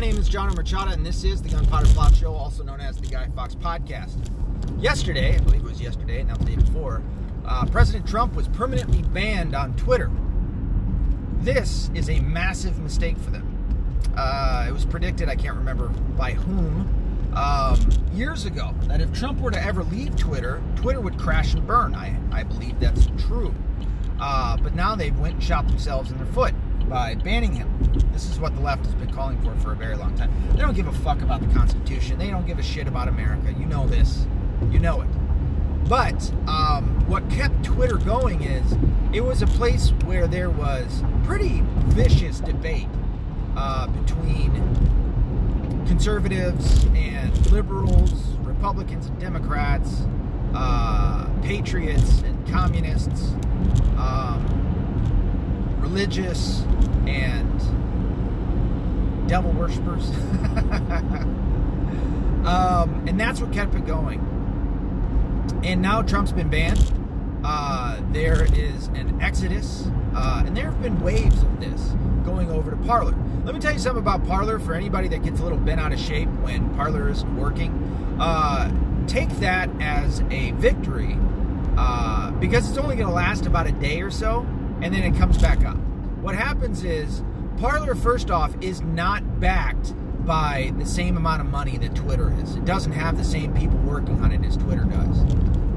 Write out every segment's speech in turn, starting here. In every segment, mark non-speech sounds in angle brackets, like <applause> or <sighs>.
My name is John Machada, and this is the Gunpowder Plot Show, also known as the Guy Fawkes Podcast. Yesterday, I believe it was yesterday, and not the day before, uh, President Trump was permanently banned on Twitter. This is a massive mistake for them. Uh, it was predicted, I can't remember by whom, um, years ago, that if Trump were to ever leave Twitter, Twitter would crash and burn. I, I believe that's true. Uh, but now they've went and shot themselves in their foot by banning him. This is what the left has been calling for for a very long time. They don't give a fuck about the Constitution. They don't give a shit about America. You know this. You know it. But um, what kept Twitter going is it was a place where there was pretty vicious debate uh, between conservatives and liberals, Republicans and Democrats, uh, patriots and communists, um, religious and devil worshippers. <laughs> um, and that's what kept it going. And now Trump's been banned. Uh, there is an exodus, uh, and there have been waves of this going over to Parler. Let me tell you something about Parler for anybody that gets a little bent out of shape when Parler isn't working. Uh, take that as a victory uh, because it's only going to last about a day or so, and then it comes back up. What happens is Parler, first off, is not backed by the same amount of money that Twitter is. It doesn't have the same people working on it as Twitter does.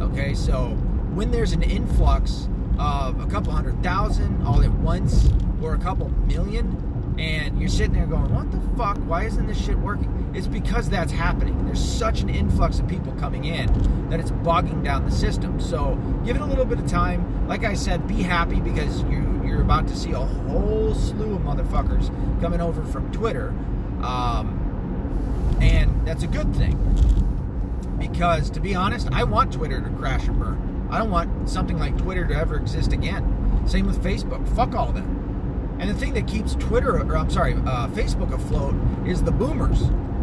Okay, so when there's an influx of a couple hundred thousand all at once, or a couple million, and you're sitting there going, What the fuck? Why isn't this shit working? It's because that's happening. There's such an influx of people coming in that it's bogging down the system. So give it a little bit of time. Like I said, be happy because you, you're about to see a whole slew of motherfuckers coming over from Twitter. Um, and that's a good thing. Because to be honest, I want Twitter to crash and burn. I don't want something like Twitter to ever exist again. Same with Facebook. Fuck all of them. And the thing that keeps Twitter, or I'm sorry, uh, Facebook afloat is the boomers.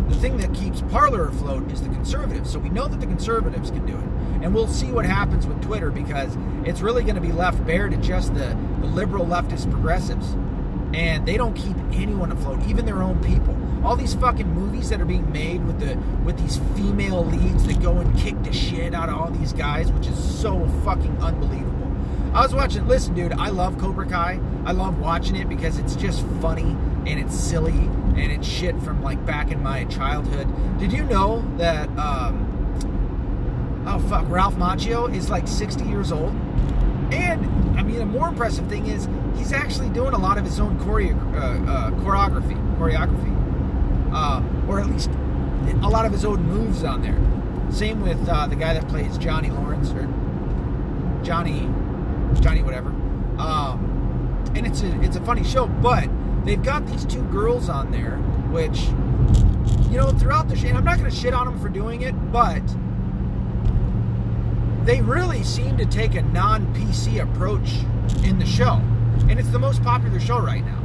The thing that keeps Parler afloat is the conservatives. So we know that the conservatives can do it. And we'll see what happens with Twitter because it's really going to be left bare to just the, the liberal leftist progressives. And they don't keep anyone afloat, even their own people. All these fucking movies that are being made with the with these female leads that go and kick the shit out of all these guys, which is so fucking unbelievable. I was watching, listen, dude, I love Cobra Kai. I love watching it because it's just funny and it's silly and it's shit from like back in my childhood. Did you know that, um, oh fuck, Ralph Macchio is like 60 years old? And, I mean, a more impressive thing is he's actually doing a lot of his own choreo- uh, uh, choreography, choreography. Uh, or at least a lot of his own moves on there. Same with uh, the guy that plays Johnny Lawrence, or Johnny Johnny whatever. Um, and it's a it's a funny show, but they've got these two girls on there, which you know throughout the show. And I'm not to shit on them for doing it, but they really seem to take a non-PC approach in the show, and it's the most popular show right now.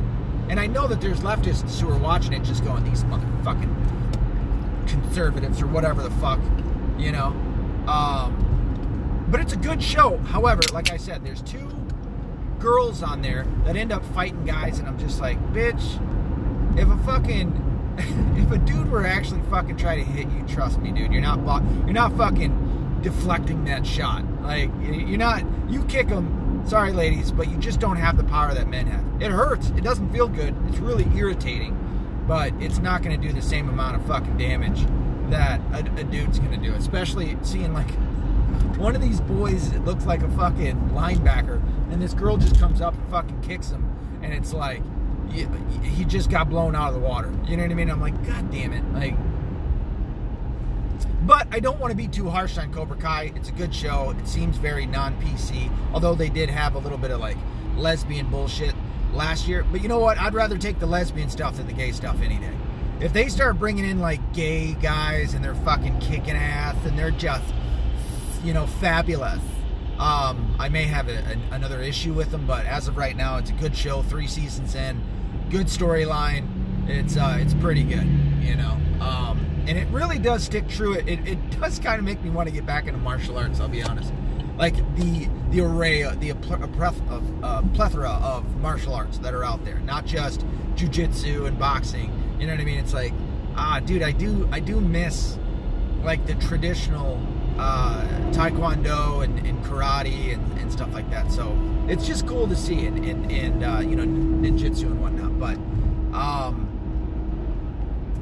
And I know that there's leftists who are watching it just going, these motherfucking conservatives or whatever the fuck, you know. Um, but it's a good show. However, like I said, there's two girls on there that end up fighting guys, and I'm just like, bitch, if a fucking, <laughs> if a dude were actually fucking try to hit you, trust me, dude, you're not, you're not fucking deflecting that shot. Like, you're not, you kick them. Sorry, ladies, but you just don't have the power that men have. It hurts. It doesn't feel good. It's really irritating, but it's not going to do the same amount of fucking damage that a, a dude's going to do. Especially seeing like one of these boys looks like a fucking linebacker, and this girl just comes up and fucking kicks him, and it's like he just got blown out of the water. You know what I mean? I'm like, God damn it! Like, but I don't want to be too harsh on Cobra Kai. It's a good show. It seems very non-PC, although they did have a little bit of like lesbian bullshit last year. But you know what? I'd rather take the lesbian stuff than the gay stuff any day. If they start bringing in like gay guys and they're fucking kicking ass and they're just, you know, fabulous, um, I may have a, a, another issue with them. But as of right now, it's a good show. Three seasons in, good storyline. It's uh, it's pretty good, you know. Um, and it really does stick true. It, it, it does kind of make me want to get back into martial arts. I'll be honest. like the the array, the of plethora of martial arts that are out there, not just jujitsu and boxing. You know what I mean? It's like, ah, dude, I do I do miss like the traditional uh, taekwondo and, and karate and, and, stuff like that. So it's just cool to see and and, and uh, you know ninjutsu and whatnot. But um,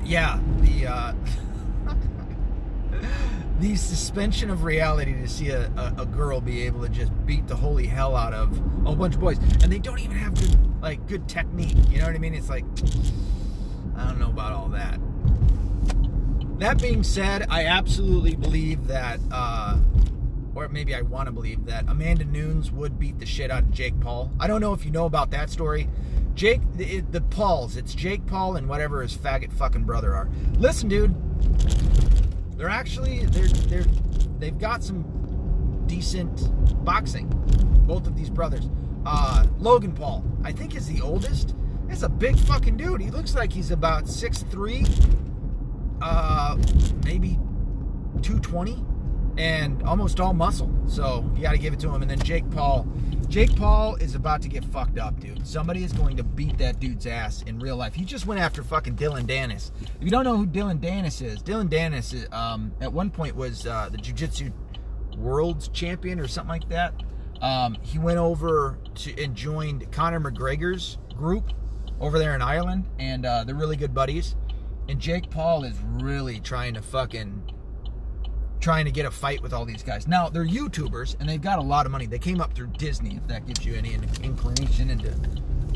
yeah, the uh, <laughs> the suspension of reality to see a, a, a, girl be able to just beat the holy hell out of a bunch of boys, and they don't even have good like good technique. You know what I mean? It's like I don't know about all that. That being said, I absolutely believe that, uh, or maybe I want to believe that Amanda Nunes would beat the shit out of Jake Paul. I don't know if you know about that story. Jake, the, the Pauls, it's Jake Paul and whatever his faggot fucking brother are. Listen, dude, they're actually they're they're they've got some decent boxing. Both of these brothers. Uh, Logan Paul, I think, is the oldest. He's a big fucking dude. He looks like he's about six three uh, maybe 220 and almost all muscle. So you got to give it to him. And then Jake Paul. Jake Paul is about to get fucked up, dude. Somebody is going to beat that dude's ass in real life. He just went after fucking Dillon Danis. If you don't know who Dillon Danis is, Dillon Danis um, at one point was uh, the Jiu Jitsu World's Champion or something like that. Um, he went over to and joined Conor McGregor's group over there in Ireland, and uh, they're really good buddies. And Jake Paul is really trying to fucking trying to get a fight with all these guys. Now, they're YouTubers and they've got a lot of money. They came up through Disney, if that gives you any inclination into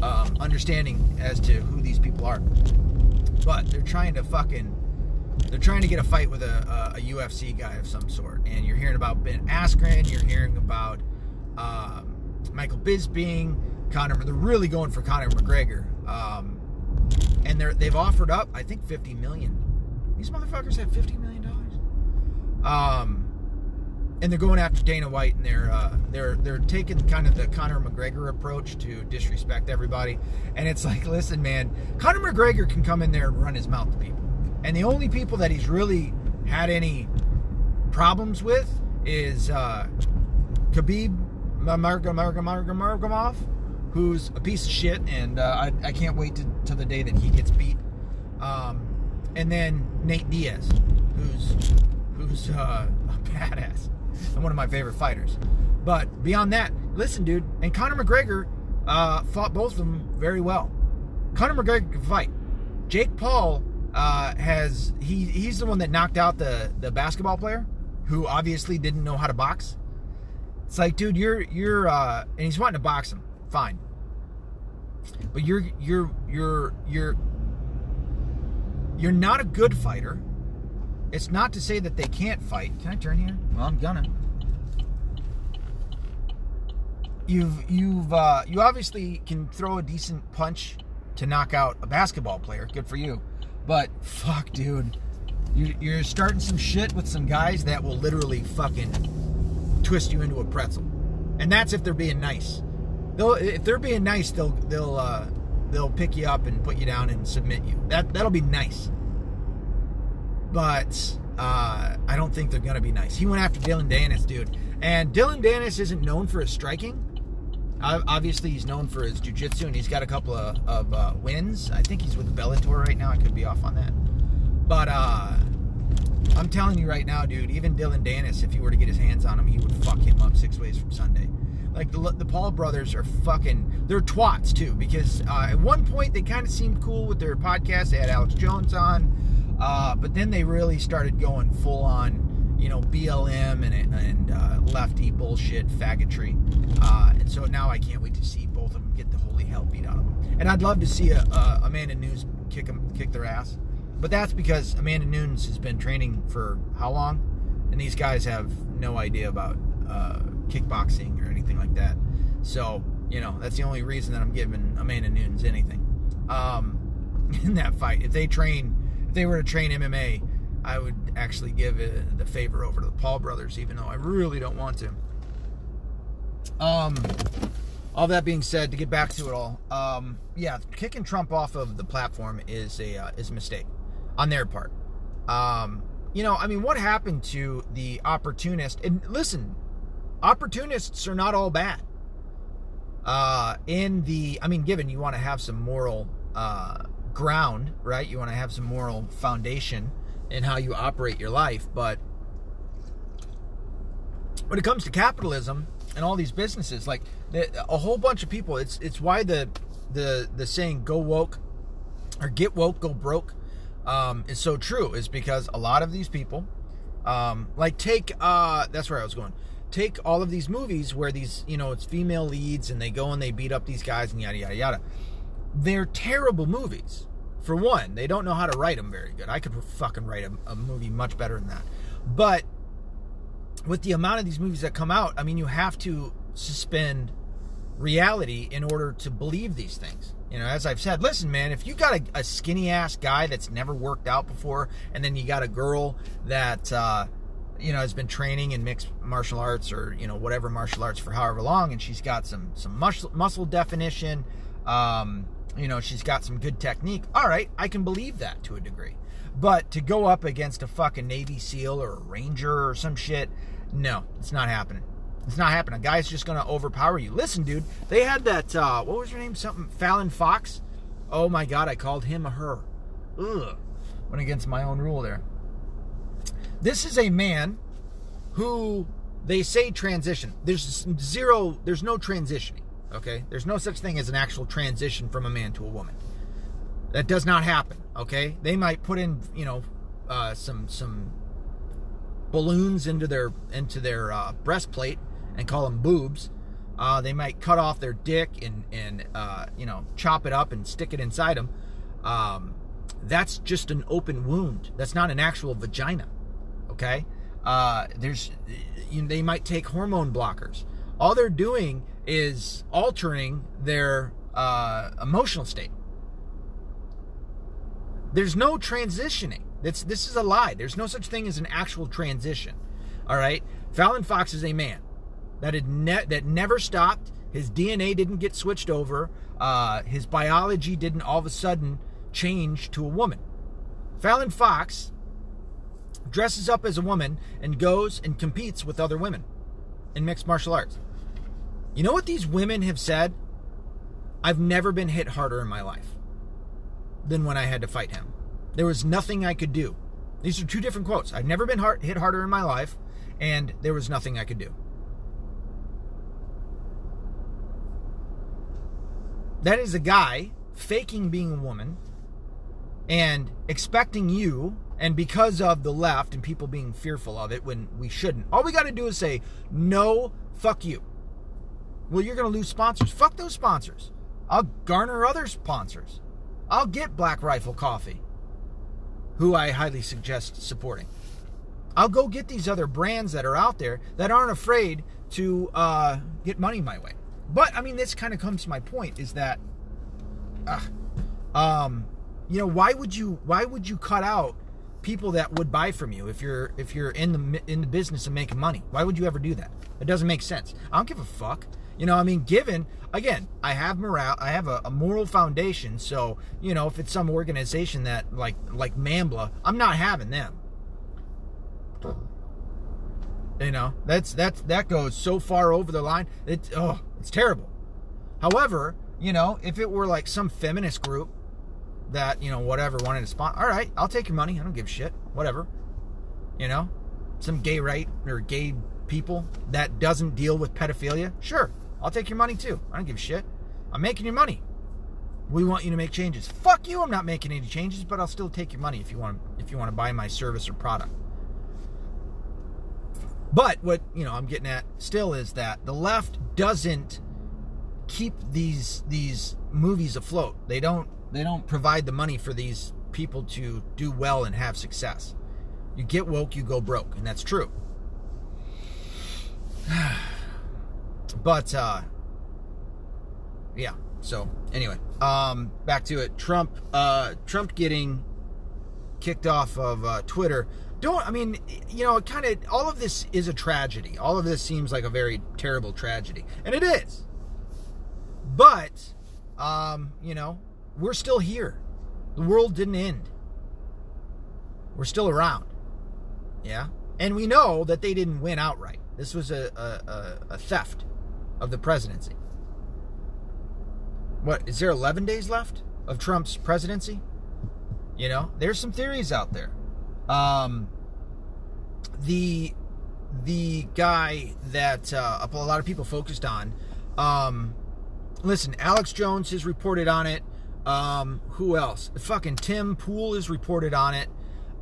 um, understanding as to who these people are. But they're trying to fucking they're trying to get a fight with a, a, a UFC guy of some sort. And you're hearing about Ben Askren, you're hearing about um, Michael Bisping, Conor. They're really going for Conor McGregor. Um, and they're they've offered up I think 50 million. These motherfuckers have 50 million dollars. Um, and they're going after Dana White, and they're uh, they're they're taking kind of the Conor McGregor approach to disrespect everybody. And it's like, listen, man, Conor McGregor can come in there and run his mouth to people, and the only people that he's really had any problems with is uh, Khabib Nurmagomedov who's a piece of shit, and uh, I, I can't wait to, to the day that he gets beat. Um, and then Nate Diaz, who's who's uh, <laughs> a badass and one of my favorite fighters. But beyond that, listen, dude, and Conor McGregor uh, fought both of them very well. Conor McGregor can fight. Jake Paul uh, has he he's the one that knocked out the the basketball player who obviously didn't know how to box. It's like, dude, you're you're uh, and he's wanting to box him. Fine. But you're you're you're you're you're not a good fighter. It's not to say that they can't fight. Can I turn here? Well, I'm gonna. You've you've uh, you obviously can throw a decent punch to knock out a basketball player. Good for you. But fuck, dude, you, you're starting some shit with some guys that will literally fucking twist you into a pretzel, and that's if they're being nice they'll if they're being nice, they'll they'll uh, they'll pick you up and put you down and submit you. That that'll be nice. But uh, I don't think they're gonna be nice. He went after Dillon Danis, dude, and Dillon Danis isn't known for his striking. Obviously, he's known for his jiu-jitsu, and he's got a couple of, of uh, wins. I think he's with Bellator right now. I could be off on that, but uh, I'm telling you right now, dude. Even Dillon Danis, if he were to get his hands on him, he would fuck him up six ways from Sunday. Like the, the Paul brothers are fucking, they're twats too. Because uh, at one point they kind of seemed cool with their podcast. They had Alex Jones on, uh, but then they really started going full on, you know, BLM and and uh, lefty bullshit faggotry. Uh, and so now I can't wait to see both of them get the holy hell beat out of them. And I'd love to see a, a Amanda Nunes kick them, kick their ass. But that's because Amanda Nunes has been training for how long? And these guys have no idea about uh, kickboxing that. So, you know, that's the only reason that I'm giving Amanda Nunes anything. Um, <laughs> in that fight, if they train, if they were to train MMA, I would actually give it, the favor over to the Paul brothers, even though I really don't want to. Um, all that being said, to get back to it all, um, yeah, kicking Trump off of the platform is a uh, is a mistake on their part. Um, you know, I mean, what happened to the opportunist? And listen, opportunists are not all bad. Uh, in the, I mean, given you want to have some moral uh, ground, right? You want to have some moral foundation in how you operate your life, but when it comes to capitalism and all these businesses, like a whole bunch of people, it's it's why the the the saying "go woke" or "get woke, go broke" um, is so true. Is because a lot of these people, um, like take uh, that's where I was going take all of these movies where these, you know, it's female leads and they go and they beat up these guys and yada, yada, yada. They're terrible movies. For one, they don't know how to write them very good. I could fucking write a, a movie much better than that. But with the amount of these movies that come out, I mean, you have to suspend reality in order to believe these things. You know, as I've said, listen, man, if you got a, a skinny ass guy that's never worked out before, and then you got a girl that, uh, you know has been training in mixed martial arts or you know whatever martial arts for however long and she's got some some muscle muscle definition um, you know she's got some good technique. All right i can believe that to a degree. But to go up against a fucking navy seal or a ranger or some shit no it's not happening. It's not happening. A guy's just gonna overpower you. Listen dude they had that uh, what was her name? Something fallon fox? Oh my god i called him a her. Ugh. Went against my own rule there this is a man who they say transition. There's zero, there's no transitioning, okay? There's no such thing as an actual transition from a man to a woman. That does not happen, okay? They might put in, you know, uh, some some balloons into their into their uh, breastplate and call them boobs. Uh, they might cut off their dick and and uh, you know chop it up and stick it inside them. Um, that's just an open wound. That's not an actual vagina. Okay, uh, there's you know, they might take hormone blockers. All they're doing is altering their uh, emotional state. There's no transitioning. That's this is a lie. There's no such thing as an actual transition. All right, Fallon Fox is a man that had ne- that never stopped. His DNA didn't get switched over. Uh, his biology didn't all of a sudden change to a woman. Fallon Fox dresses up as a woman and goes and competes with other women in mixed martial arts. You know what these women have said? I've never been hit harder in my life than when I had to fight him. There was nothing I could do. These are two different quotes. I've never been hard, hit harder in my life, and there was nothing I could do. That is a guy faking being a woman and expecting you and because of the left and people being fearful of it when we shouldn't, all we got to do is say, no, fuck you. Well, you're going to lose sponsors. Fuck those sponsors. I'll garner other sponsors. I'll get Black Rifle Coffee, who I highly suggest supporting. I'll go get these other brands that are out there that aren't afraid to uh, get money my way. But I mean, this kind of comes to my point: is that, uh, um, you know, why would you why would you cut out people that would buy from you if you're if you're in the in the business of making money. Why would you ever do that? It doesn't make sense. I don't give a fuck. You know, I mean, given again, I have morale, I have a, a, moral foundation. So you know, if it's some organization that like like NAMBLA, I'm not having them. You know, that's that's that goes so far over the line. It's oh, it's terrible. However, you know, if it were like some feminist group that, you know, whatever, wanted to sponsor. All right, I'll take your money. I don't give a shit. Whatever. You know, some gay right or gay people that doesn't deal with pedophilia. Sure, I'll take your money too. I don't give a shit. I'm making your money. We want you to make changes. Fuck you. I'm not making any changes, but I'll still take your money if you want if you want to buy my service or product. But what, you know, I'm getting at still is that the left doesn't keep these these movies afloat. They don't they don't provide the money for these people to do well and have success. You get woke, you go broke, and that's true. <sighs> but uh yeah, so anyway, um back to it. Trump uh Trump getting kicked off of uh, Twitter. Don't I mean, you know, kind of all of this is a tragedy. All of this seems like a very terrible tragedy, and it is. But um, you know, we're still here. The world didn't end. We're still around. Yeah? And we know that they didn't win outright. This was a, a, a, theft of the presidency. What is there 11 days left of Trump's presidency? You know, there's some theories out there. Um, the the guy that uh, a lot of people focused on. Um, listen, Alex Jones has reported on it. Um, who else? Fucking Tim Pool is reported on it.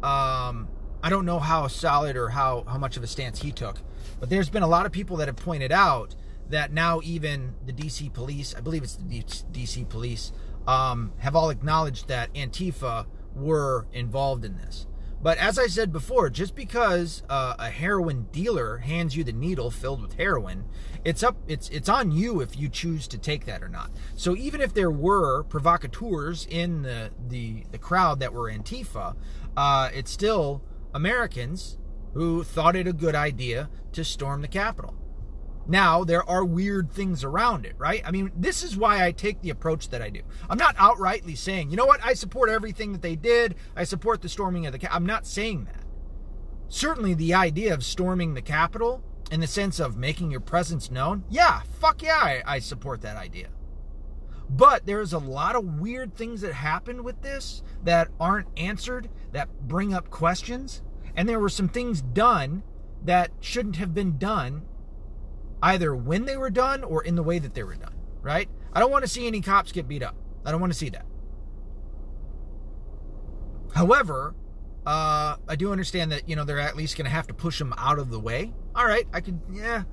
Um, I don't know how solid or how, how much of a stance he took, but there's been a lot of people that have pointed out that now even the DC police, I believe it's the DC police, um, have all acknowledged that Antifa were involved in this. But as I said before, just because uh, a heroin dealer hands you the needle filled with heroin, it's up it's it's on you if you choose to take that or not. So even if there were provocateurs in the the, the crowd that were Antifa, uh, it's still Americans who thought it a good idea to storm the Capitol. Now, there are weird things around it, right? I mean, this is why I take the approach that I do. I'm not outrightly saying, you know what, I support everything that they did. I support the storming of the Capitol. I'm not saying that. Certainly, the idea of storming the Capitol in the sense of making your presence known, yeah, fuck yeah, I, I support that idea. But there's a lot of weird things that happened with this that aren't answered, that bring up questions. And there were some things done that shouldn't have been done either when they were done or in the way that they were done, right? I don't want to see any cops get beat up. I don't want to see that. However, uh, I do understand that, you know, they're at least going to have to push them out of the way. All right, I could, yeah,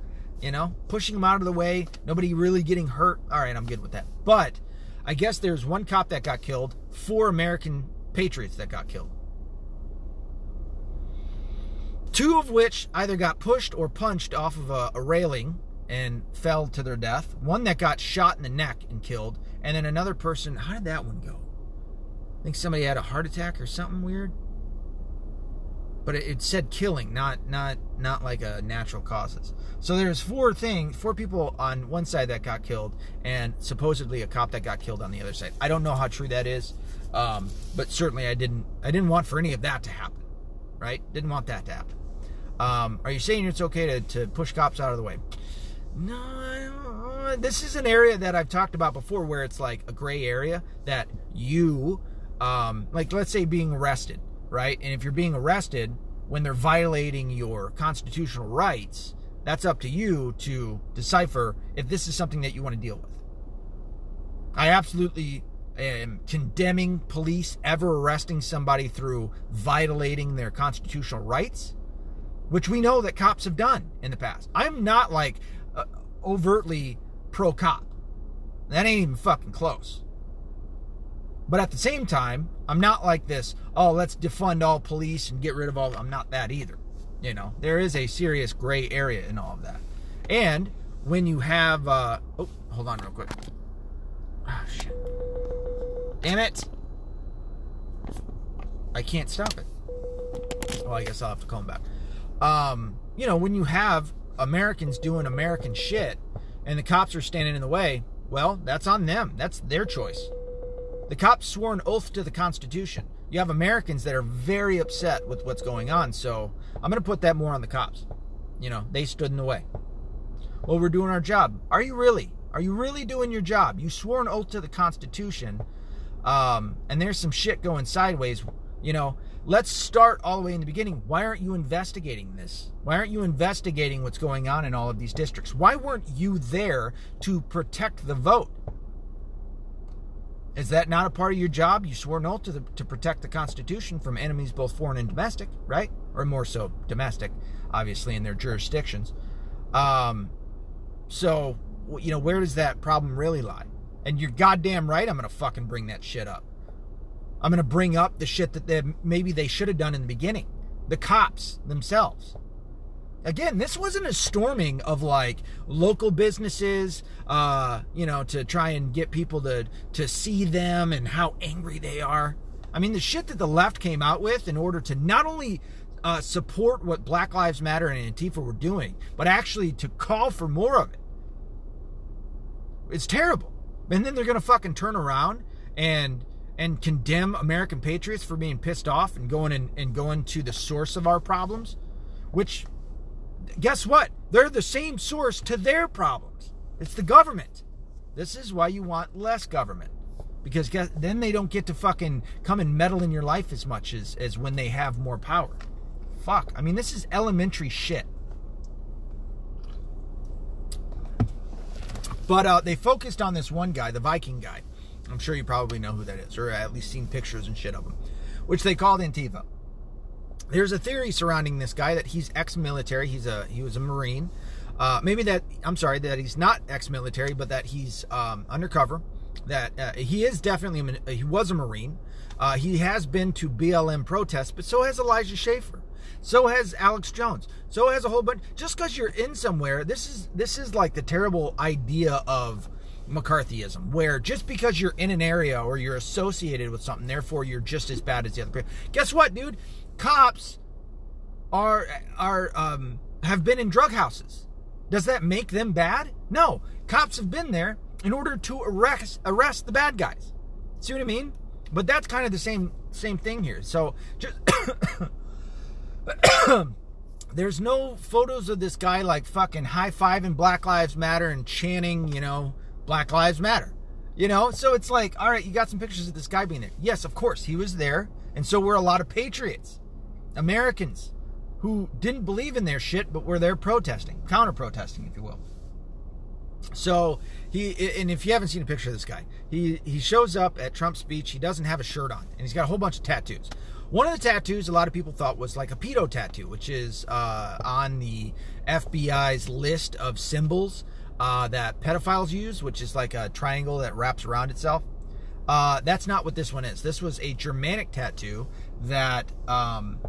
you know, pushing them out of the way, nobody really getting hurt. All right, I'm good with that. But I guess there's one cop that got killed, four American patriots that got killed. Two of which either got pushed or punched off of a, a railing and fell to their death. One that got shot in the neck and killed. And then another person, how did that one go? I think somebody had a heart attack or something weird. But it, it said killing, not not not like a natural causes. So there's four things, four people on one side that got killed, and supposedly a cop that got killed on the other side. I don't know how true that is, um, but certainly I didn't I didn't want for any of that to happen, right? Didn't want that to happen. Um, are you saying it's okay to, to push cops out of the way? No, this is an area that I've talked about before where it's like a gray area that you, um, like, let's say being arrested, right? And if you're being arrested when they're violating your constitutional rights, that's up to you to decipher if this is something that you want to deal with. I absolutely am condemning police ever arresting somebody through violating their constitutional rights which we know that cops have done in the past. I'm not like uh, overtly pro cop. That ain't even fucking close. But at the same time, I'm not like this, oh, let's defund all police and get rid of all. I'm not that either. You know, there is a serious gray area in all of that. And when you have, uh, oh, hold on real quick. Oh, shit. Damn it. I can't stop it. Well, I guess I'll have to call him back um, you know, when you have Americans doing American shit and the cops are standing in the way, well, that's on them. That's their choice. The cops swore an oath to the Constitution. You have Americans that are very upset with what's going on, so I'm going to put that more on the cops. You know, they stood in the way. Well, we're doing our job. Are you really? Are you really doing your job? You swore an oath to the Constitution, um, and there's some shit going sideways. You know, let's start all the way in the beginning. Why aren't you investigating this? Why aren't you investigating what's going on in all of these districts? Why weren't you there to protect the vote? Is that not a part of your job? You swore an oath to, the, to protect the Constitution from enemies, both foreign and domestic, right? Or more so domestic, obviously, in their jurisdictions. Um, so, you know, where does that problem really lie? And you're goddamn right, I'm going to fucking bring that shit up. I'm going to bring up the shit that they, maybe they should have done in the beginning. The cops themselves. Again, this wasn't a storming of like local businesses, uh, you know, to try and get people to to see them and how angry they are. I mean, the shit that the left came out with in order to not only uh, support what Black Lives Matter and Antifa were doing, but actually to call for more of it. It's terrible. And then they're going to fucking turn around and and condemn American patriots for being pissed off and going and, going to the source of our problems, which guess what? They're the same source to their problems. It's the government. This is why you want less government. Because then they don't get to fucking come and meddle in your life as much as, as when they have more power. Fuck. I mean, this is elementary shit. But uh, they focused on this one guy, the Viking guy. I'm sure you probably know who that is, or at least seen pictures and shit of him, which they called Antifa. There's a theory surrounding this guy that he's ex-military. He's a he was a Marine. Uh, maybe that I'm sorry that he's not ex-military, but that he's um, undercover. That uh, he is definitely a, he was a Marine. Uh, he has been to BLM protests, but so has Elijah Schaffer. So has Alex Jones. So has a whole bunch. Just because you're in somewhere, this is this is like the terrible idea of McCarthyism, where just because you're in an area or you're associated with something, therefore you're just as bad as the other. Guess what, dude? Cops are are um, have been in drug houses. Does that make them bad? No. Cops have been there in order to arrest arrest the bad guys. See what I mean? But that's kind of the same same thing here. So just <coughs> there's no photos of this guy like fucking high fiving Black Lives Matter and chanting, you know, Black Lives Matter. You know, so it's like, all right, you got some pictures of this guy being there. Yes, of course, he was there, and so were a lot of patriots, Americans, who didn't believe in their shit, but were there protesting, counter protesting, if you will. So he, and if you haven't seen a picture of this guy, he he shows up at Trump's speech. He doesn't have a shirt on, and he's got a whole bunch of tattoos. One of the tattoos a lot of people thought was like a pedo tattoo, which is uh, on the FBI's list of symbols uh, that pedophiles use, which is like a triangle that wraps around itself. Uh, that's not what this one is. This was a Germanic tattoo that um,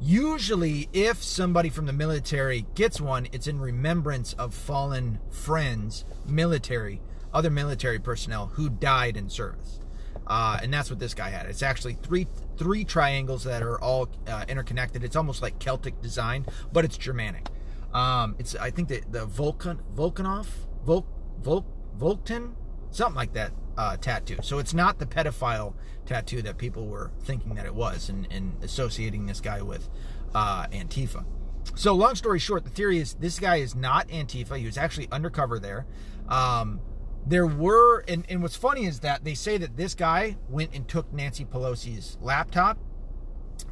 usually, if somebody from the military gets one, it's in remembrance of fallen friends, military, other military personnel who died in service. Uh, and that's what this guy had. It's actually three three triangles that are all uh, interconnected. It's almost like Celtic design, but it's Germanic. Um, it's I think the the Vulcan Volkanov Vul, Vul, Vulcan something like that uh, tattoo. So it's not the pedophile tattoo that people were thinking that it was, and, and associating this guy with uh, Antifa. So long story short, the theory is this guy is not Antifa. He was actually undercover there. Um, there were and, and what's funny is that they say that this guy went and took Nancy Pelosi's laptop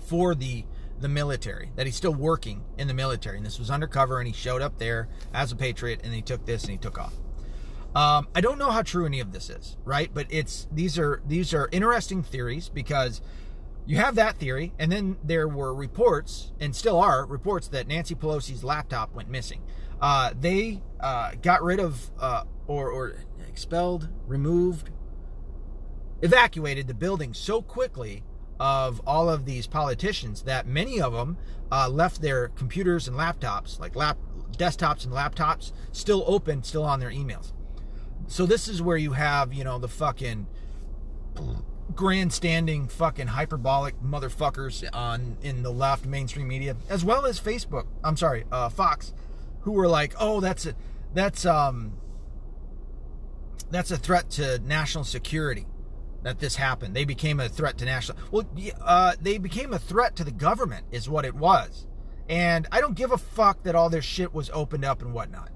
for the the military that he's still working in the military. And this was undercover and he showed up there as a patriot and he took this and he took off. Um, i don't know how true any of this is right? But it's these are these are interesting theories because you have that theory and then there were reports and still are reports that nancy pelosi's laptop went missing. Uh, they uh, got rid of uh, or, or expelled, removed, evacuated the building so quickly of all of these politicians that many of them uh, left their computers and laptops, like lap desktops and laptops, still open, still on their emails. So this is where you have, you know, the fucking grandstanding fucking hyperbolic motherfuckers on in the left mainstream media, as well as Facebook. I'm sorry, uh, Fox, who were like, "Oh, that's a, that's um, that's a threat to national security that this happened. They became a threat to national. Well, uh, they became a threat to the government, is what it was. And I don't give a fuck that all their shit was opened up and whatnot.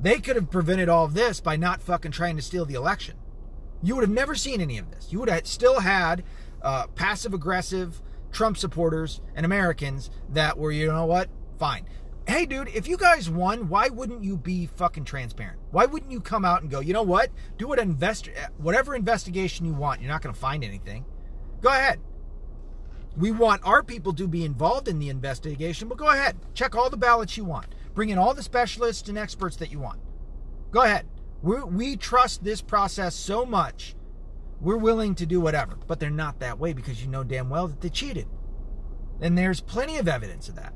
They could have prevented all of this by not fucking trying to steal the election. You would have never seen any of this. You would have still had uh, passive aggressive Trump supporters and Americans that were, you know what? Fine hey, dude, if you guys won, why wouldn't you be fucking transparent? Why wouldn't you come out and go, you know what? Do what invest whatever investigation you want. You're not going to find anything. Go ahead. We want our people to be involved in the investigation, but go ahead. Check all the ballots you want. Bring in all the specialists and experts that you want. Go ahead. we we trust this process so much, we're willing to do whatever. But they're not that way because you know damn well that they cheated. And there's plenty of evidence of that.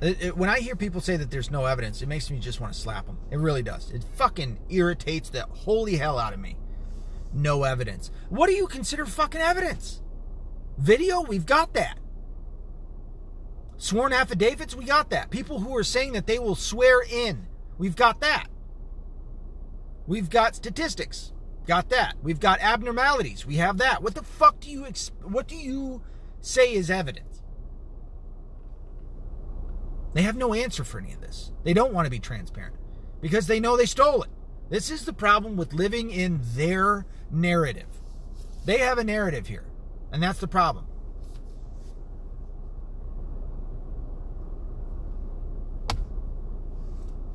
It, it, when I hear people say that there's no evidence, it makes me just want to slap them. It really does. It fucking irritates the holy hell out of me. No evidence. What do you consider fucking evidence? Video? We've got that. Sworn affidavits? We got that. People who are saying that they will swear in. We've got that. We've got statistics. Got that. We've got abnormalities. We have that. What the fuck do you what do you say is evidence? They have no answer for any of this. They don't want to be transparent because they know they stole it. This is the problem with living in their narrative. They have a narrative here, and that's the problem.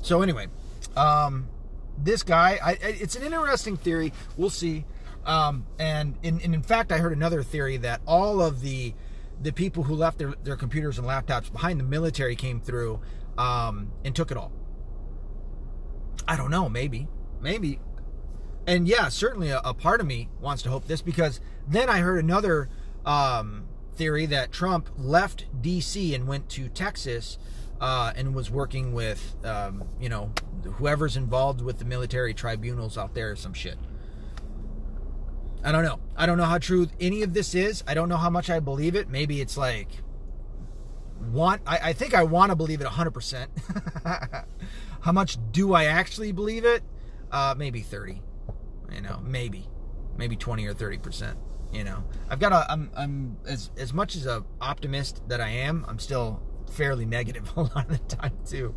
So anyway, um, this guy, I, it's an interesting theory. We'll see. Um, and, in, and in fact, I heard another theory that all of the the people who left their, their computers and laptops behind the military came through um, and took it all. I don't know, maybe, maybe. And yeah, certainly a, a part of me wants to hope this because then I heard another um, theory that Trump left D.C. and went to Texas uh, and was working with, um, you know, whoever's involved with the military tribunals out there or some shit. I don't know. I don't know how true any of this is. I don't know how much I believe it. Maybe it's like want. I, I think I want to believe it 100%. <laughs> how much do I actually believe it? Uh, maybe 30. You know, maybe, maybe 20 or 30 percent. You know, I've got a. I'm. I'm as as much as a optimist that I am. I'm still fairly negative <laughs> a lot of the time too.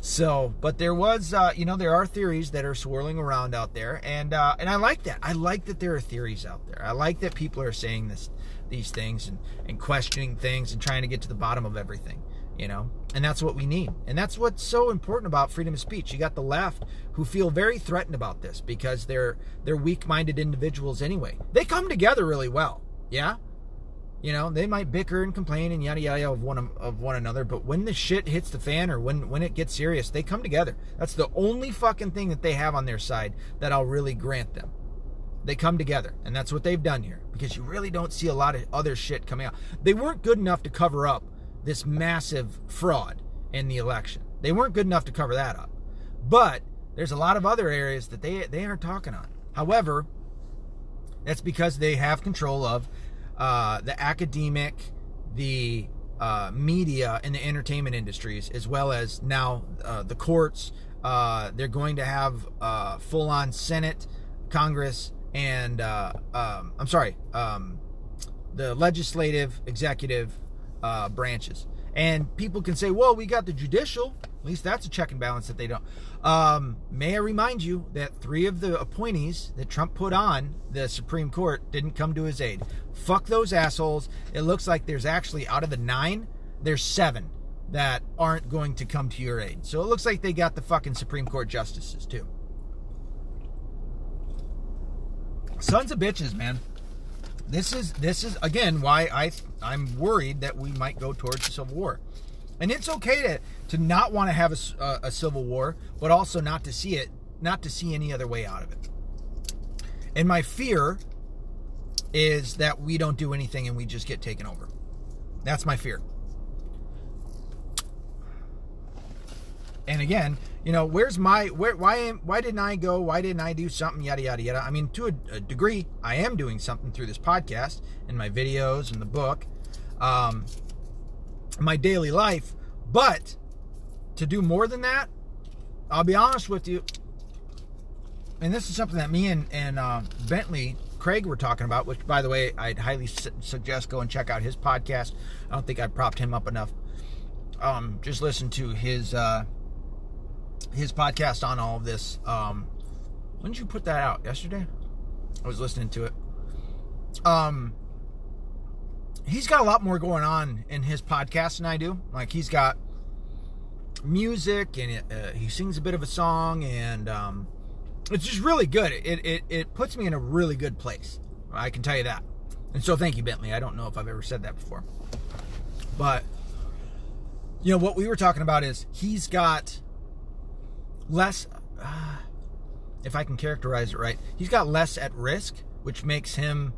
So, but there was, uh, you know, there are theories that are swirling around out there, and uh, and I like that. I like that there are theories out there. I like that people are saying this, these things, and and questioning things, and trying to get to the bottom of everything. You know, and that's what we need, and that's what's so important about freedom of speech. You got the left who feel very threatened about this because they're they're weak-minded individuals anyway. They come together really well. Yeah, you know, they might bicker and complain and yada yada of one of one another, but when the shit hits the fan or when when it gets serious, they come together. That's the only fucking thing that they have on their side that I'll really grant them. They come together, and that's what they've done here because you really don't see a lot of other shit coming out. They weren't good enough to cover up this massive fraud in the election. They weren't good enough to cover that up. But there's a lot of other areas that they they aren't talking on. However, that's because they have control of uh, the academic, the uh, media, and the entertainment industries, as well as now uh, the courts. Uh, they're going to have uh, full on Senate, Congress, and um, I'm sorry, um, the legislative, executive branches. And people can say, well, we got the judicial. At least that's a check and balance that they don't. Um, may I remind you that three of the appointees that Trump put on the Supreme Court didn't come to his aid. Fuck those assholes. It looks like there's actually, out of the nine, there's seven that aren't going to come to your aid. So it looks like they got the fucking Supreme Court justices too. Sons of bitches, man this is this is again why I I'm worried that we might go towards a civil war, and it's okay to to not want to have a, a, a civil war, but also not to see it, not to see any other way out of it. And my fear is that we don't do anything and we just get taken over. That's my fear. And again, you know, where's my where why why didn't I go? Why didn't I do something? Yada yada yada. I mean, to a, a degree, I am doing something through this podcast and my videos and the book, um, my daily life. But to do more than that, I'll be honest with you. And this is something that me and and uh, Bentley Craig were talking about. Which, by the way, I'd highly su- suggest go and check out his podcast. I don't think I propped him up enough. Um, just listen to his. Uh, his podcast on all of this. Um, when did you put that out? Yesterday? I was listening to it. Um, he's got a lot more going on in his podcast than I do. Like he's got music and uh, he sings a bit of a song and um, it's just really good. It, it it puts me in a really good place. I can tell you that. And so thank you, Bentley. I don't know if I've ever said that before, but you know what we were talking about is he's got less, uh, if I can characterize it right, he's got less at risk, which makes him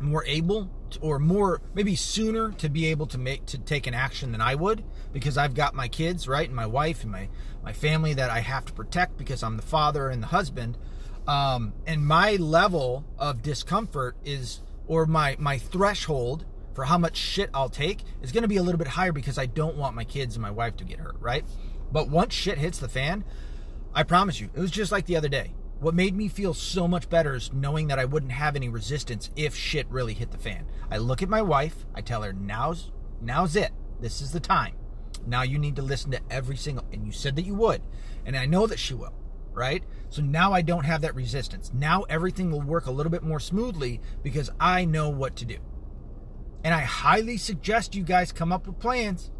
more able to, or more maybe sooner to be able to make to take an action than I would because I've got my kids right and my wife and my my family that I have to protect because I'm the father and the husband. Um, and my level of discomfort is or my my threshold for how much shit I'll take is going to be a little bit higher because I don't want my kids and my wife to get hurt right but once shit hits the fan, I promise you, it was just like the other day. What made me feel so much better is knowing that I wouldn't have any resistance if shit really hit the fan. I look at my wife, I tell her, now's now's it. This is the time. Now you need to listen to every single, and you said that you would, and I know that she will, right? So now I don't have that resistance. Now everything will work a little bit more smoothly because I know what to do. And I highly suggest you guys come up with plans.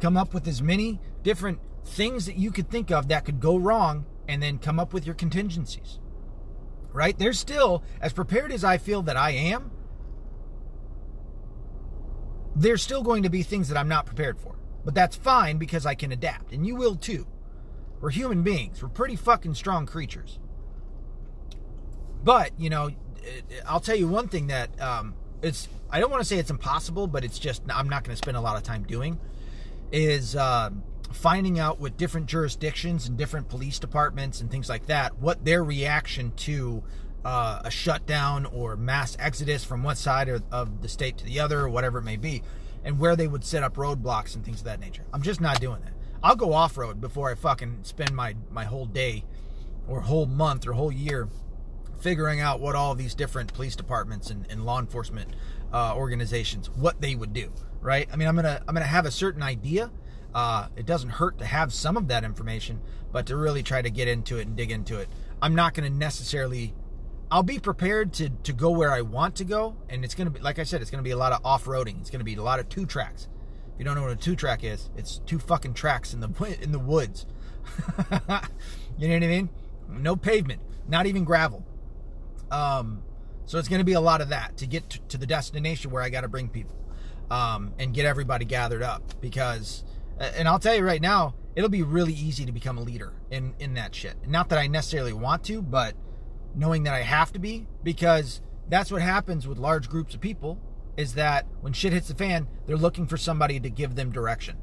Come up with as many different things that you could think of that could go wrong and then come up with your contingencies. Right? There's still, as prepared as I feel that I am, there's still going to be things that I'm not prepared for. But that's fine because I can adapt, and you will too. We're human beings, we're pretty fucking strong creatures. But, you know, I'll tell you one thing that um, it's, I don't want to say it's impossible, but it's just, I'm not going to spend a lot of time doing, is uh, finding out with different jurisdictions and different police departments and things like that, what their reaction to uh, a shutdown or mass exodus from one side of, the state to the other, or whatever it may be, and where they would set up roadblocks and things of that nature. I'm just not doing that. I'll go off road before I fucking spend my my whole day, or whole month, or whole year figuring out what all these different police departments and, and law enforcement uh, organizations what they would do. Right? I mean, I'm gonna I'm gonna have a certain idea. Uh, it doesn't hurt to have some of that information, but to really try to get into it and dig into it, I'm not going to necessarily I'll be prepared to to go where I want to go, and it's gonna be like I said, it's gonna be a lot of off roading. It's gonna be a lot of two tracks. If you don't know what a two track is, it's two fucking tracks in the <laughs> in the woods. <laughs> you know what I mean? No pavement, not even gravel. Um, so it's gonna be a lot of that to get to, to the destination where I got to bring people um, and get everybody gathered up because. And I'll tell you right now, it'll be really easy to become a leader in in that shit. Not that I necessarily want to, but knowing that I have to be because that's what happens with large groups of people is that when shit hits the fan, they're looking for somebody to give them direction,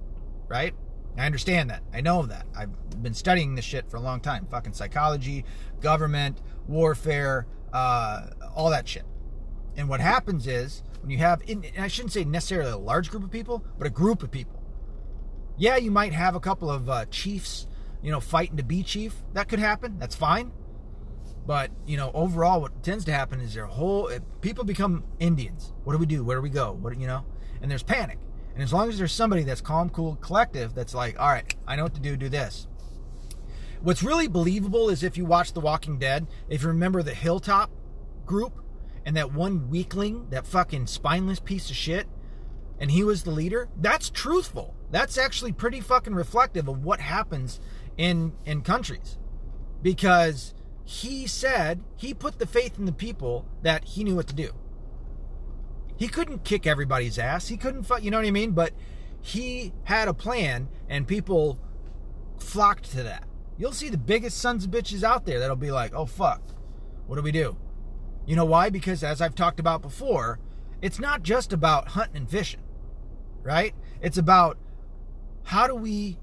right? I understand that. I know that. I've been studying this shit for a long time. Fucking psychology, government, warfare, uh, all that shit. And what happens is when you have, and I shouldn't say necessarily a large group of people, but a group of people. Yeah, you might have a couple of uh, chiefs, you know, fighting to be chief. That could happen. That's fine. But you know, overall, what tends to happen is their whole people become Indians. What do we do? Where do we go? What you know? And there's panic. And as long as there's somebody that's calm, cool, collective, that's like, all right, I know what to do. Do this. What's really believable is if you watch The Walking Dead, if you remember the Hilltop group and that one weakling, that fucking spineless piece of shit, and he was the leader. That's truthful. That's actually pretty fucking reflective of what happens in in countries, because he said he put the faith in the people that he knew what to do. He couldn't kick everybody's ass. He couldn't, you know what I mean? But he had a plan, and people flocked to that. You'll see the biggest sons of bitches out there that'll be like, oh, fuck, what do we do? You know why? Because as I've talked about before, it's not just about hunting and fishing, right? It's about how do we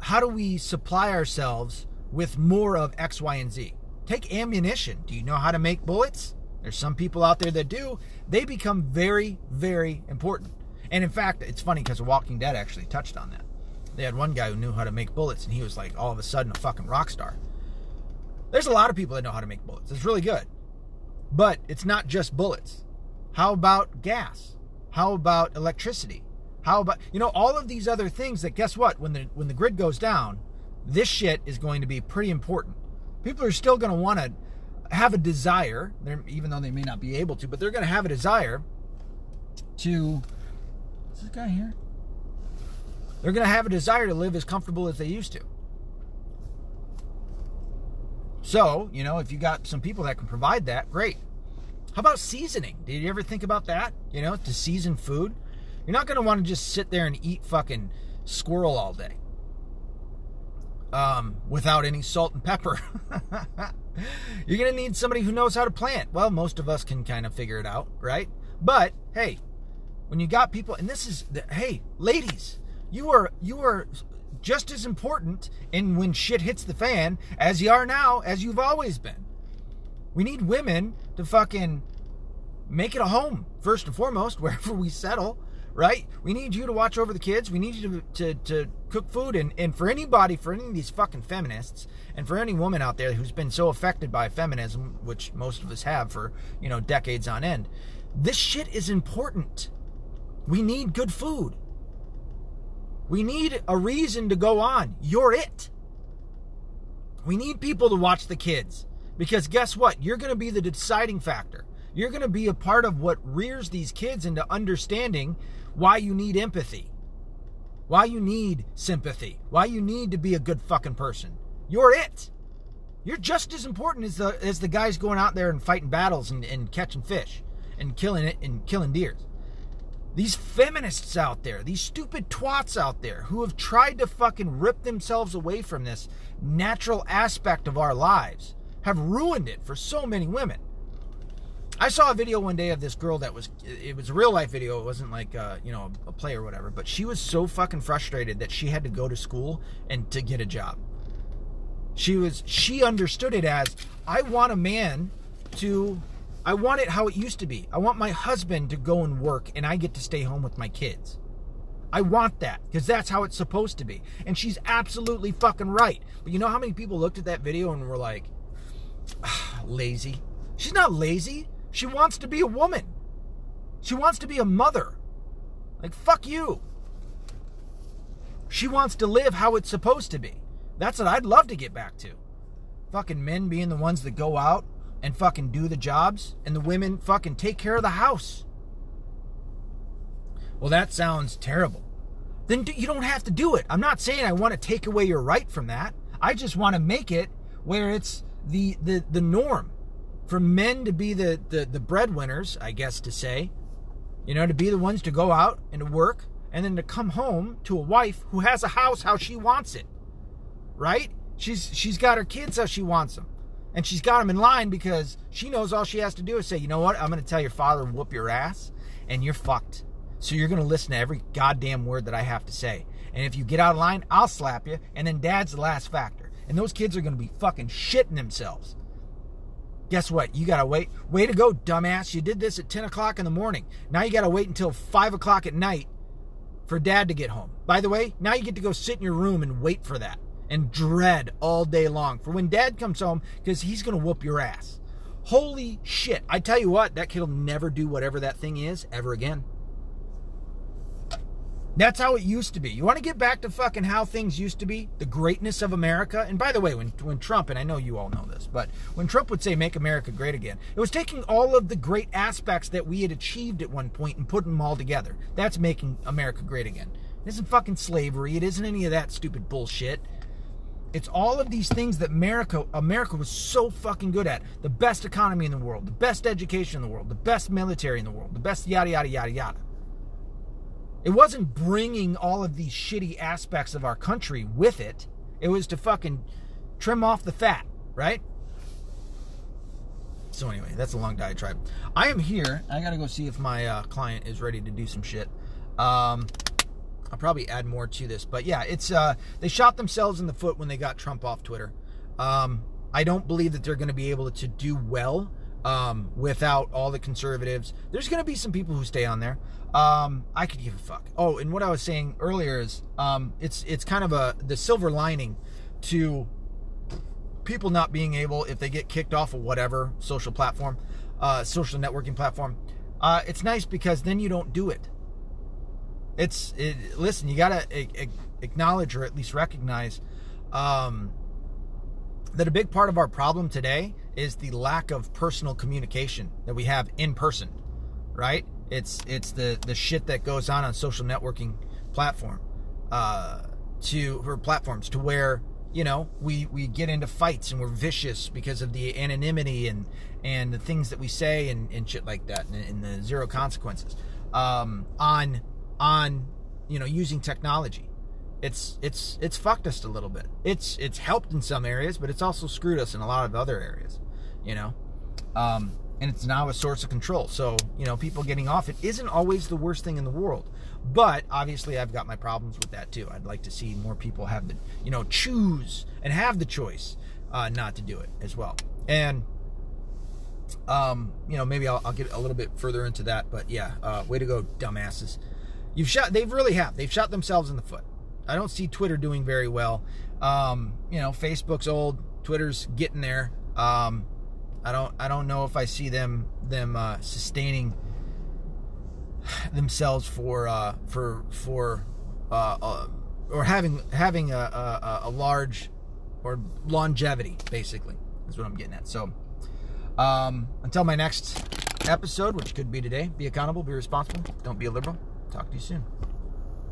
how do we supply ourselves with more of X, Y, and Z? Take ammunition. Do you know how to make bullets? There's some people out there that do. They become very, very important. And in fact, it's funny because The Walking Dead actually touched on that. They had one guy who knew how to make bullets, and he was like all of a sudden a fucking rock star. There's a lot of people that know how to make bullets. It's really good. But it's not just bullets. How about gas? How about electricity? How about you know all of these other things that guess what? When the when the grid goes down, this shit is going to be pretty important people are still going to want to have a desire, even though they may not be able to, but they're going to have a desire to. Is this guy here? They're going to have a desire to live as comfortable as they used to. So, you know, if you got some people that can provide that, great. How about seasoning? Did you ever think about that? You know, to season food? You're not going to want to just sit there and eat fucking squirrel all day um, without any salt and pepper. <laughs> You're going to need somebody who knows how to plant. Well, most of us can kind of figure it out, right? But hey, when you got people, and this is, the, hey, ladies, you are you are just as important in when shit hits the fan as you are now, as you've always been. We need women to fucking make it a home first and foremost, <laughs> wherever we settle right? We need you to watch over the kids. We need you to, to, to cook food. And, and for anybody, for any of these fucking feminists, and for any woman out there who's been so affected by feminism, which most of us have for, you know, decades on end, this shit is important. We need good food. We need a reason to go on. You're it. We need people to watch the kids because guess what? You're going to be the deciding factor. You're going to be a part of what rears these kids into understanding why you need empathy, why you need sympathy, why you need to be a good fucking person. You're it. You're just as important as the as the guys going out there and fighting battles and, and catching fish and killing it and killing deers. These feminists out there, these stupid twats out there who have tried to fucking rip themselves away from this natural aspect of our lives have ruined it for so many women. I saw a video one day of this girl that was it was a real life video. It wasn't like uh, you know a play or whatever. But she was so fucking frustrated that she had to go to school and to get a job. She was she understood it as I want a man to I want it how it used to be. I want my husband to go and work and I get to stay home with my kids. I want that because that's how it's supposed to be. And she's absolutely fucking right. But you know how many people looked at that video and were like, <sighs> lazy? She's not lazy. She wants to be a woman. She wants to be a mother. Like, fuck you. She wants to live how it's supposed to be. That's what I'd love to get back to. Fucking men being the ones that go out and fucking do the jobs, and the women fucking take care of the house. Well, that sounds terrible. Then you don't have to do it. I'm not saying I want to take away your right from that. I just want to make it where it's the the the norm for men to be the the, the breadwinners, I guess to say. You know, to be the ones to go out and work and then to come home to a wife who has a house how she wants it. Right? She's she's got her kids how she wants them. And she's got him in line because she knows all she has to do is say, you know what? I'm going to tell your father whoop your ass, and you're fucked. So you're going to listen to every goddamn word that I have to say. And if you get out of line, I'll slap you, and then dad's the last factor. And those kids are going to be fucking shitting themselves. Guess what? You got to wait. Way to go, dumbass. You did this at 10 o'clock in the morning. Now you got to wait until 5 o'clock at night for dad to get home. By the way, now you get to go sit in your room and wait for that and dread all day long for when dad comes home because he's going to whoop your ass. Holy shit. I tell you what, that kid will never do whatever that thing is ever again. That's how it used to be. You want to get back to fucking how things used to be? The greatness of America? And by the way, when, when Trump, and I know you all know this, but when Trump would say make America great again, it was taking all of the great aspects that we had achieved at one point and putting them all together. That's making America great again. It isn't fucking slavery. It isn't any of that stupid bullshit. It's all of these things that America America was so fucking good at. The best economy in the world, the best education in the world, the best military in the world, the best yada yada yada yada. It wasn't bringing all of these shitty aspects of our country with it. It was to fucking trim off the fat, right? So anyway, that's a long diatribe. I am here. I gotta go see if my uh, client is ready to do some shit. Um, I'll probably add more to this, but yeah, it's uh, they shot themselves in the foot when they got Trump off Twitter. Um, I don't believe that they're going to be able to do well um, without all the conservatives. There's going to be some people who stay on there. Um, I could give a fuck. Oh, and what I was saying earlier is um, it's it's kind of a the silver lining to people not being able if they get kicked off of whatever social platform, uh, social networking platform. Uh, it's nice because then you don't do it. It's it, listen, you gotta acknowledge or at least recognize um, that a big part of our problem today is the lack of personal communication that we have in person, right? It's it's the the shit that goes on on social networking platform uh, to for platforms to where you know we we get into fights and we're vicious because of the anonymity and and the things that we say and, and shit like that and, and the zero consequences um, on on you know using technology. It's it's it's fucked us a little bit. It's it's helped in some areas but it's also screwed us in a lot of other areas you know? Um, and it's now a source of control. So you know people getting off it isn't always the worst thing in the world. But obviously i've got my problems with that too. I'd like to see more people have the you know choose and have the choice uh, not to do it as well. And um, you know maybe I'll, I'll, get a little bit further into that but yeah uh, way to go dumbasses You've shot. They've really have. They've shot themselves in the foot. I don't see Twitter doing very well. Um, you know, Facebook's old. Twitter's getting there. Um, I don't. I don't know if I see them them uh, sustaining themselves for uh, for for uh, uh, or having having a, a, a large or longevity, basically, is what I'm getting at. So, um, until my next episode, which could be today, be accountable, be responsible, don't be a liberal. Talk to you soon.